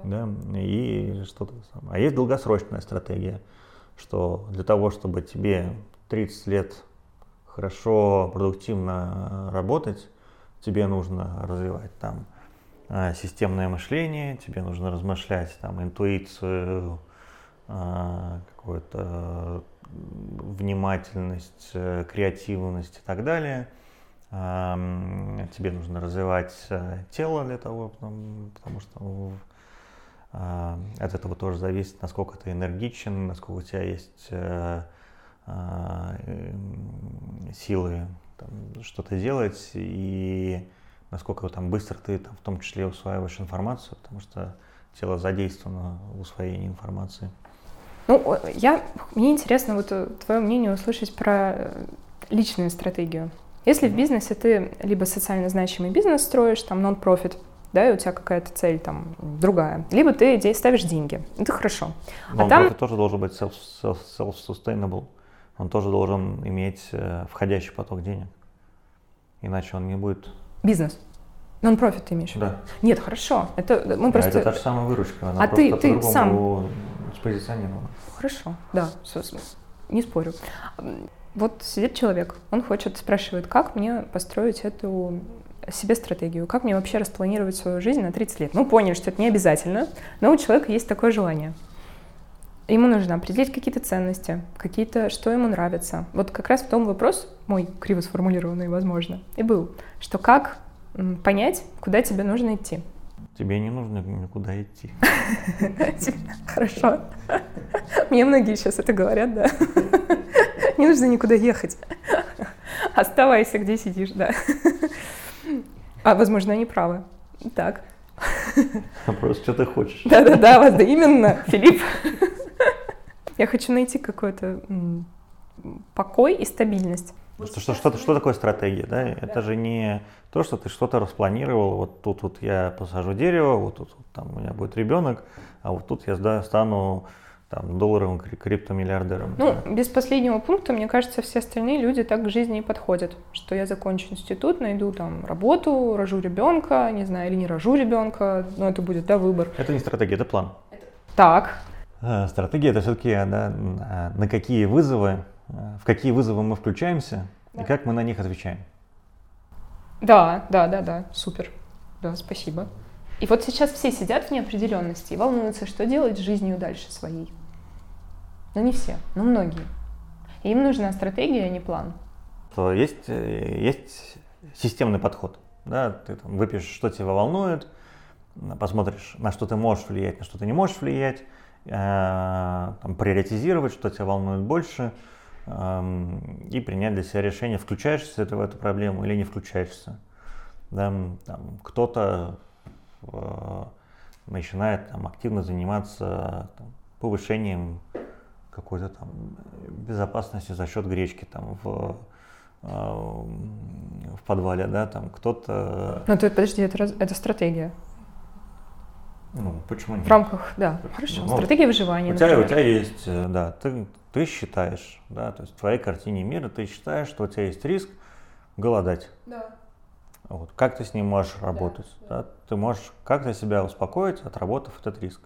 да. и что-то А есть долгосрочная стратегия, что для того, чтобы тебе 30 лет хорошо, продуктивно работать, тебе нужно развивать там а, системное мышление, тебе нужно размышлять там интуицию, а, какую-то внимательность, э, креативность и так далее. Тебе нужно развивать э, тело для того, потому что от этого тоже зависит, насколько ты энергичен, насколько у тебя есть э, силы что-то делать и насколько там быстро ты там, в том числе усваиваешь информацию, потому что тело задействовано в усвоении информации. Ну, я, мне интересно вот э, твое мнение услышать про э, личную стратегию. Если в бизнесе ты либо социально значимый бизнес строишь, там нон-профит, да, и у тебя какая-то цель там другая, либо ты ставишь деньги, это хорошо. Но а там тоже должен быть self-sustainable, он тоже должен иметь э, входящий поток денег, иначе он не будет Бизнес. Non-profit ты имеешь? Да. Нет, хорошо. Это мы просто. А это та же самая выручка. Она а ты, ты сам. Спозиционирована. Хорошо, да, не спорю. Вот сидит человек, он хочет, спрашивает, как мне построить эту себе стратегию, как мне вообще распланировать свою жизнь на 30 лет. Ну, поняли, что это не обязательно, но у человека есть такое желание. Ему нужно определить какие-то ценности, какие-то, что ему нравится. Вот как раз в том вопрос, мой криво сформулированный, возможно, и был, что как понять, куда тебе нужно идти. Тебе не нужно никуда идти. *laughs* Хорошо. Мне многие сейчас это говорят, да. *laughs* Не нужно никуда ехать. Оставайся, где сидишь, да. А, возможно, они правы. Так. Просто что ты хочешь. Да-да-да, да, именно, Филипп. Я хочу найти какой-то покой и стабильность. Что, что, что, что такое стратегия? Да? да? Это же не то, что ты что-то распланировал. Вот тут вот я посажу дерево, вот тут вот, там у меня будет ребенок, а вот тут я стану там, долларовым криптомиллиардером. Ну, да. без последнего пункта, мне кажется, все остальные люди так к жизни и подходят. Что я закончу институт, найду там работу, рожу ребенка, не знаю, или не рожу ребенка, но это будет, да, выбор. Это не стратегия, это план. Так, Э, стратегия это все-таки да, на какие вызовы, э, в какие вызовы мы включаемся да. и как мы на них отвечаем. Да, да, да, да, супер. Да, спасибо. И вот сейчас все сидят в неопределенности и волнуются, что делать с жизнью дальше своей. Но не все, но многие. И им нужна стратегия, а не план. Есть, э, есть системный подход. Да? Ты там выпишешь, что тебя волнует, посмотришь, на что ты можешь влиять, на что ты не можешь влиять, Э, там, приоритизировать, что тебя волнует больше, эм, и принять для себя решение, включаешься ты в эту проблему или не включаешься. Да, там, кто-то э, начинает там, активно заниматься там, повышением какой-то там безопасности за счет гречки там в э, в подвале, да, там кто-то. Ну, то подожди, это, это стратегия. Ну, почему нет? В рамках, да, хорошо. Ну, Стратегия выживания. У тебя, у тебя есть, э, да, ты, ты считаешь, да, то есть в твоей картине мира ты считаешь, что у тебя есть риск голодать. Да. Вот. Как ты с ним можешь работать? Да, да. Ты можешь как-то себя успокоить, отработав этот риск.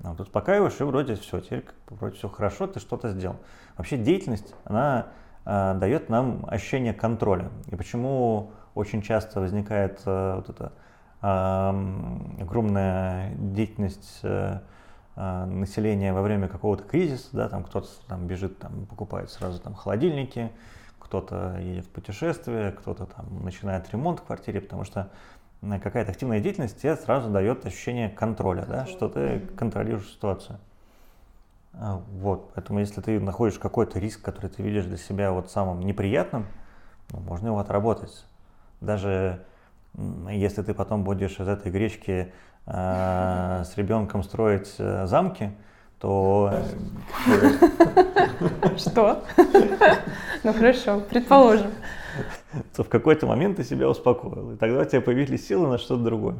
Ну, вот, успокаиваешь, и вроде все, теперь вроде все хорошо, ты что-то сделал. Вообще деятельность, она э, дает нам ощущение контроля. И почему очень часто возникает э, вот это огромная деятельность э, э, населения во время какого-то кризиса, да, там кто-то там бежит, там покупает сразу там холодильники, кто-то едет в путешествие, кто-то там начинает ремонт в квартире, потому что какая-то активная деятельность тебе сразу дает ощущение контроля, да, что ты контролируешь ситуацию. А, вот, поэтому если ты находишь какой-то риск, который ты видишь для себя вот самым неприятным, ну, можно его отработать. Даже Если ты потом будешь из этой гречки э, с ребенком строить э, замки, то... Что? *laughs* Ну хорошо, предположим. То в какой-то момент ты себя успокоил, и тогда у тебя появились силы на что-то другое.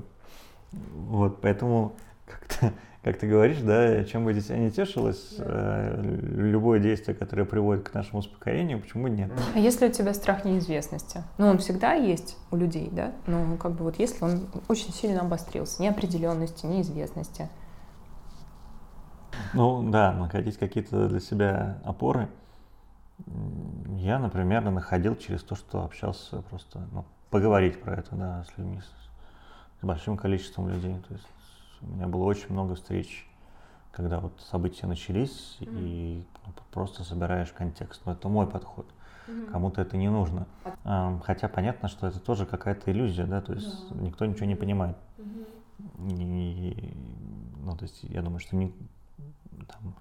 Вот, поэтому как-то как ты говоришь, да, чем бы дитя не тешилось, э, любое действие, которое приводит к нашему успокоению, почему нет? А если у тебя страх неизвестности? Ну, он всегда есть у людей, да? Ну, как бы вот если он очень сильно обострился, неопределенности, неизвестности. Ну, да, находить какие-то для себя опоры. Я, например, находил через то, что общался просто, ну, поговорить про это, да, с людьми, с, с большим количеством людей. То есть у меня было очень много встреч, когда вот события начались, mm-hmm. и ну, просто собираешь контекст. Но это мой подход. Mm-hmm. Кому-то это не нужно. А, хотя понятно, что это тоже какая-то иллюзия, да, то есть yeah. никто ничего не понимает. Mm-hmm. И, ну, то есть я думаю, что ни, там,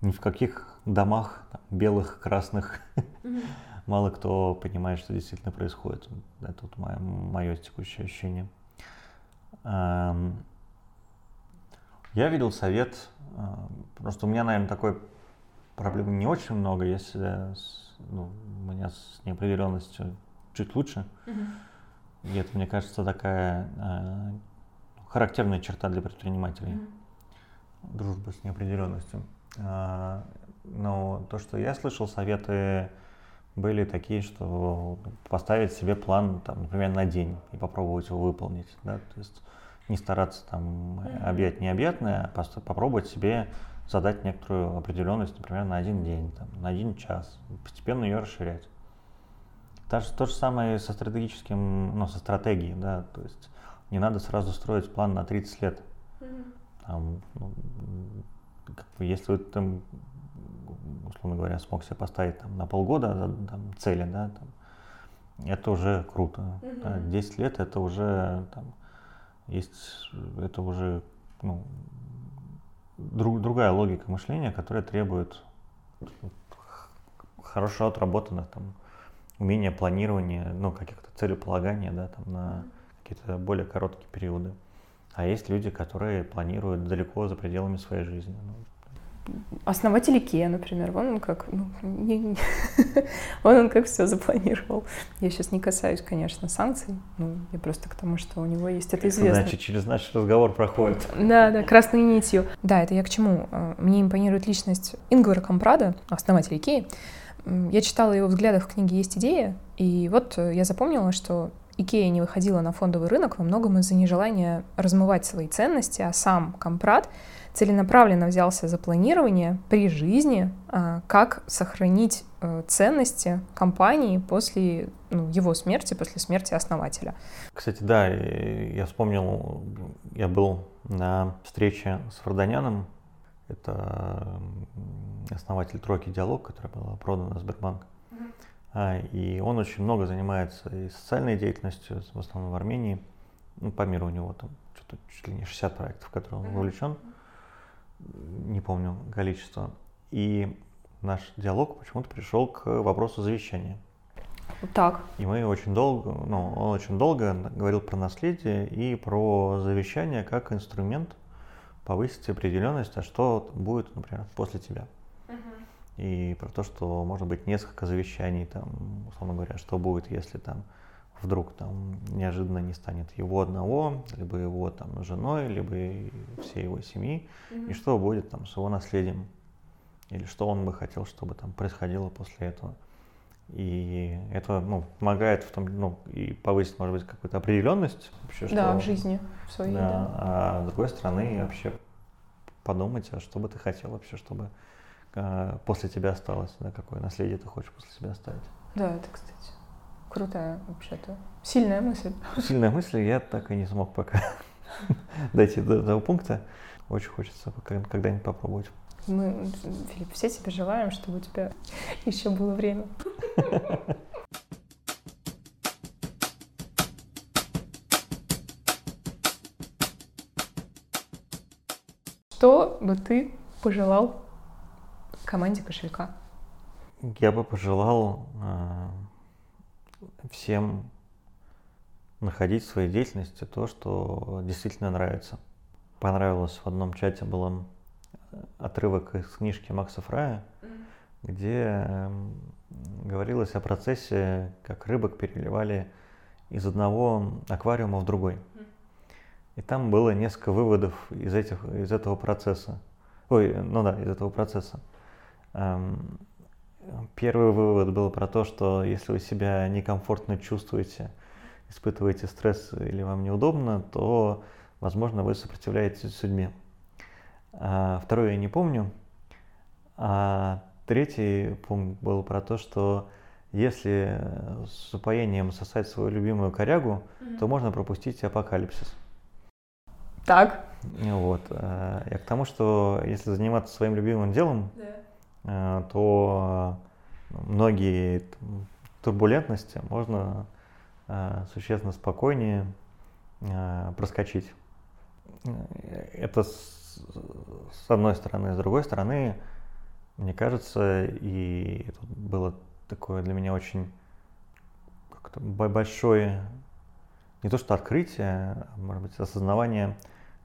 ни в каких домах белых, красных mm-hmm. мало кто понимает, что действительно происходит. Это вот мое, мое текущее ощущение. Я видел совет, а, просто у меня, наверное, такой проблемы не очень много, если ну, у меня с неопределенностью чуть лучше. Mm-hmm. И это, мне кажется, такая э, характерная черта для предпринимателей. Mm-hmm. Дружба с неопределенностью. Но то, что я слышал, советы были такие, что поставить себе план, там, например, на день и попробовать его выполнить. Да? То есть не стараться там объять необъятное, а попробовать себе задать некоторую определенность, например, на один день, там, на один час, постепенно ее расширять. То, то же самое со стратегическим, ну, со стратегией, да, то есть не надо сразу строить план на 30 лет. Там, ну, как бы, если ты, там, условно говоря, смог себе поставить там, на полгода там, цели, да, там, это уже круто. Mm-hmm. Да, 10 лет это уже там, есть это уже ну, друг, другая логика мышления, которая требует хорошо отработанных там умения планирования, ну, каких-то целеполагания, да, там на какие-то более короткие периоды. А есть люди, которые планируют далеко за пределами своей жизни. Ну, основатель Икея, например, вон он как, ну, не, не, *laughs* вон он как все запланировал. Я сейчас не касаюсь, конечно, санкций, ну, я просто к тому, что у него есть это известно. Значит, через наш разговор проходит. Да, да, красной нитью. Да, это я к чему? А, мне импонирует личность Ингвара Компрада, основателя Икеи. Я читала его взглядах в книге «Есть идея», и вот э, я запомнила, что Икея не выходила на фондовый рынок во многом из-за нежелания размывать свои ценности, а сам Компрад — целенаправленно взялся за планирование при жизни, а, как сохранить э, ценности компании после ну, его смерти, после смерти основателя. Кстати, да, я вспомнил, я был на встрече с Варданяном, это основатель тройки «Диалог», которая была продана Сбербанк. Mm-hmm. И он очень много занимается и социальной деятельностью, в основном в Армении. Ну, по миру у него там что-то чуть ли не 60 проектов, в которые он вовлечен. Не помню количество. И наш диалог почему-то пришел к вопросу завещания. Так. И мы очень долго, ну, он очень долго говорил про наследие и про завещание как инструмент повысить определенность, а что будет, например, после тебя. И про то, что может быть несколько завещаний, там, условно говоря, что будет, если там вдруг там неожиданно не станет его одного, либо его там женой, либо всей его семьи, mm-hmm. и что будет там с его наследием, или что он бы хотел, чтобы там происходило после этого. И это ну, помогает в том, ну, и повысить, может быть, какую-то определенность вообще, да, в жизни своей, да, да. А с другой стороны, вообще подумать, а что бы ты хотел вообще, чтобы после тебя осталось, да, какое наследие ты хочешь после себя оставить. Да, это, кстати, Крутая вообще-то. Сильная мысль. Сильная мысль, я так и не смог пока *laughs* дойти до того пункта. Очень хочется когда-нибудь попробовать. Мы, Филипп, все тебе желаем, чтобы у тебя еще было время. *laughs* Что бы ты пожелал команде кошелька? Я бы пожелал а, всем находить в своей деятельности то, что действительно нравится. Понравилось в одном чате был отрывок из книжки Макса Фрая, где эм, говорилось о процессе, как рыбок переливали из одного аквариума в другой. И там было несколько выводов из, этих, из этого процесса. Ой, ну да, из этого процесса. Эм, первый вывод был про то, что если вы себя некомфортно чувствуете, испытываете стресс или вам неудобно, то, возможно, вы сопротивляетесь судьбе. А второе я не помню. А третий пункт был про то, что если с упоением сосать свою любимую корягу, mm-hmm. то можно пропустить апокалипсис. Так. Вот. Э, я к тому, что если заниматься своим любимым делом, да. То многие турбулентности можно э, существенно спокойнее э, проскочить. Это с одной стороны. С другой стороны, мне кажется, и тут было такое для меня очень большое, не то что открытие, а может быть осознавание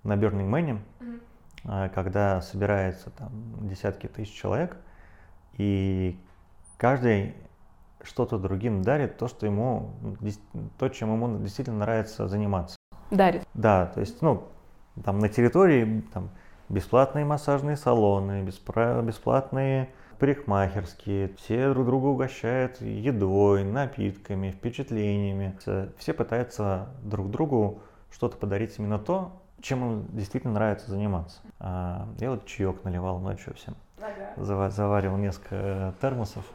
на Burning Man, mm-hmm. Когда собирается там десятки тысяч человек, и каждый что-то другим дарит, то, что ему, то, чем ему действительно нравится заниматься. Дарит. Да, то есть, ну, там на территории там, бесплатные массажные салоны, бесплатные парикмахерские, все друг друга угощают едой, напитками, впечатлениями. Все пытаются друг другу что-то подарить именно то, чем им действительно нравится заниматься. А, я вот чаек наливал ночью всем. Ага. Заваривал несколько термосов.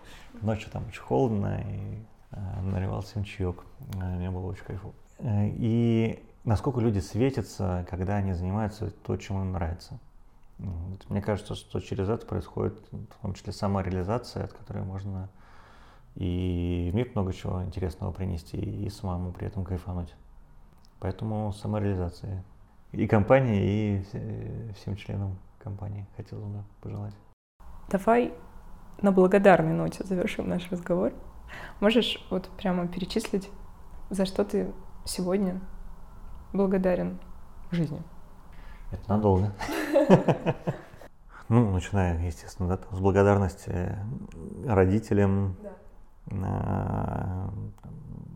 Ночью там очень холодно, и а, наливал всем чаек. А, мне было очень кайфово. Э, и насколько люди светятся, когда они занимаются то, чем им нравится. Мне кажется, что через это происходит в том числе самореализация, от которой можно и в мир много чего интересного принести, и самому при этом кайфануть. Поэтому самореализация и компании, и всем членам компании хотелось бы пожелать. Давай на благодарной ноте завершим наш разговор. Можешь вот прямо перечислить, за что ты сегодня благодарен жизни? Это надолго. Ну, начиная, естественно, да, с благодарности родителям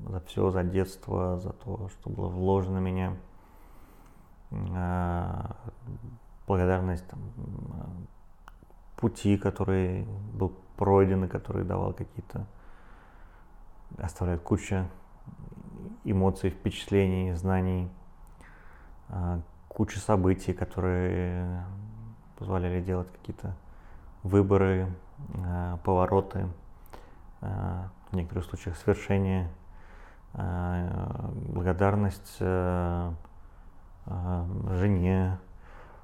за все, за детство, за то, что было вложено в меня. А, благодарность там, пути, который был пройден и который давал какие-то, оставляет кучу эмоций, впечатлений, знаний, а, куча событий, которые позволяли делать какие-то выборы, повороты, в некоторых случаях свершения, благодарность Э, жене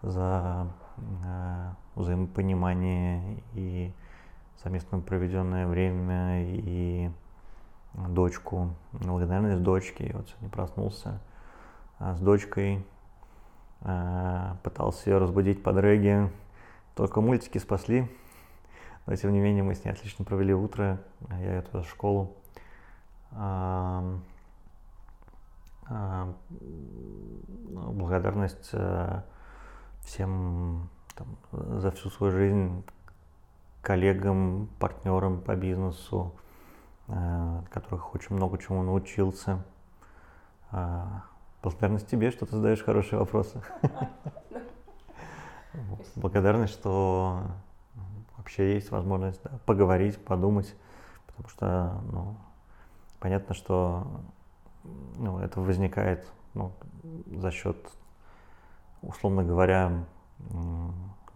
за э, взаимопонимание и совместно проведенное время и дочку, благодарность дочке. вот сегодня проснулся э, с дочкой, пытался ее разбудить под регги. Только мультики спасли, но тем не менее мы с ней отлично провели утро. Я ее туда в школу. А, благодарность э, всем там, за всю свою жизнь коллегам, партнерам по бизнесу, э, которых очень много чему научился. А, благодарность тебе, что ты задаешь хорошие вопросы. *laughs* Благодарность, что вообще есть возможность да, поговорить, подумать, потому что ну, понятно, что ну, это возникает ну, за счет, условно говоря,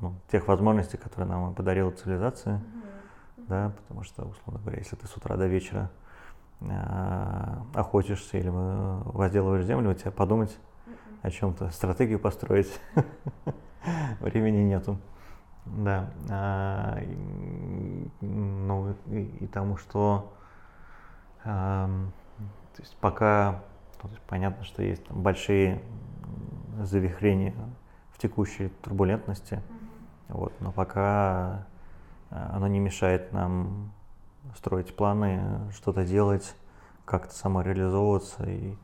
ну, тех возможностей, которые нам подарила цивилизация, mm-hmm. да, потому что, условно говоря, если ты с утра до вечера э, охотишься или возделываешь землю, у тебя подумать mm-hmm. о чем-то, стратегию построить, *laughs* времени нету. Да, а, ну и, и тому, что то есть пока ну, то есть понятно, что есть там большие завихрения в текущей турбулентности, mm-hmm. вот, но пока э, оно не мешает нам строить планы, что-то делать, как-то самореализовываться и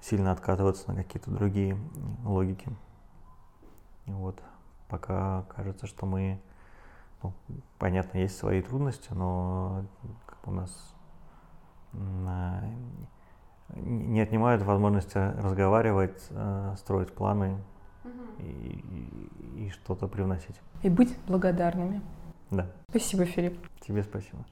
сильно откатываться на какие-то другие логики. Вот. Пока кажется, что мы, ну, понятно, есть свои трудности, но у нас не отнимают возможности разговаривать, э, строить планы и, и, и что-то привносить. И быть благодарными. Да. Спасибо, Филипп. Тебе спасибо.